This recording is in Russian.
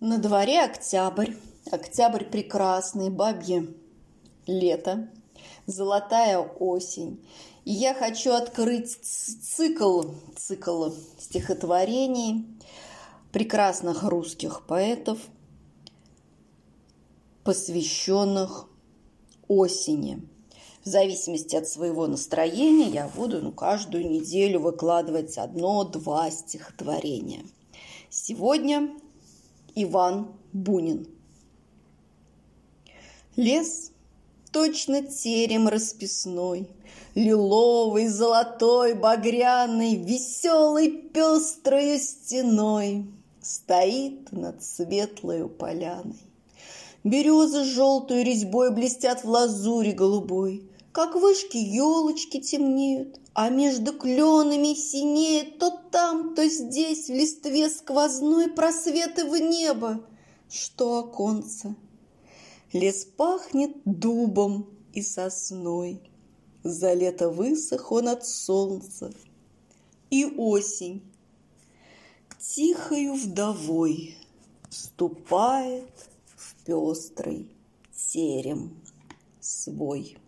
На дворе октябрь. Октябрь прекрасный, бабье лето, золотая осень. И я хочу открыть цикл, цикл стихотворений прекрасных русских поэтов, посвященных осени. В зависимости от своего настроения я буду ну, каждую неделю выкладывать одно-два стихотворения. Сегодня Иван Бунин. Лес точно терем расписной, Лиловый, золотой, багряный, Веселый пестрою стеной Стоит над светлою поляной. Березы желтой резьбой Блестят в лазуре голубой, Как вышки елочки темнеют, А между кленами синеет То там, то здесь в листве сквозной Просветы в небо, что оконца — Лес пахнет дубом и сосной. За лето высох он от солнца. И осень тихою вдовой Вступает в пестрый терем свой.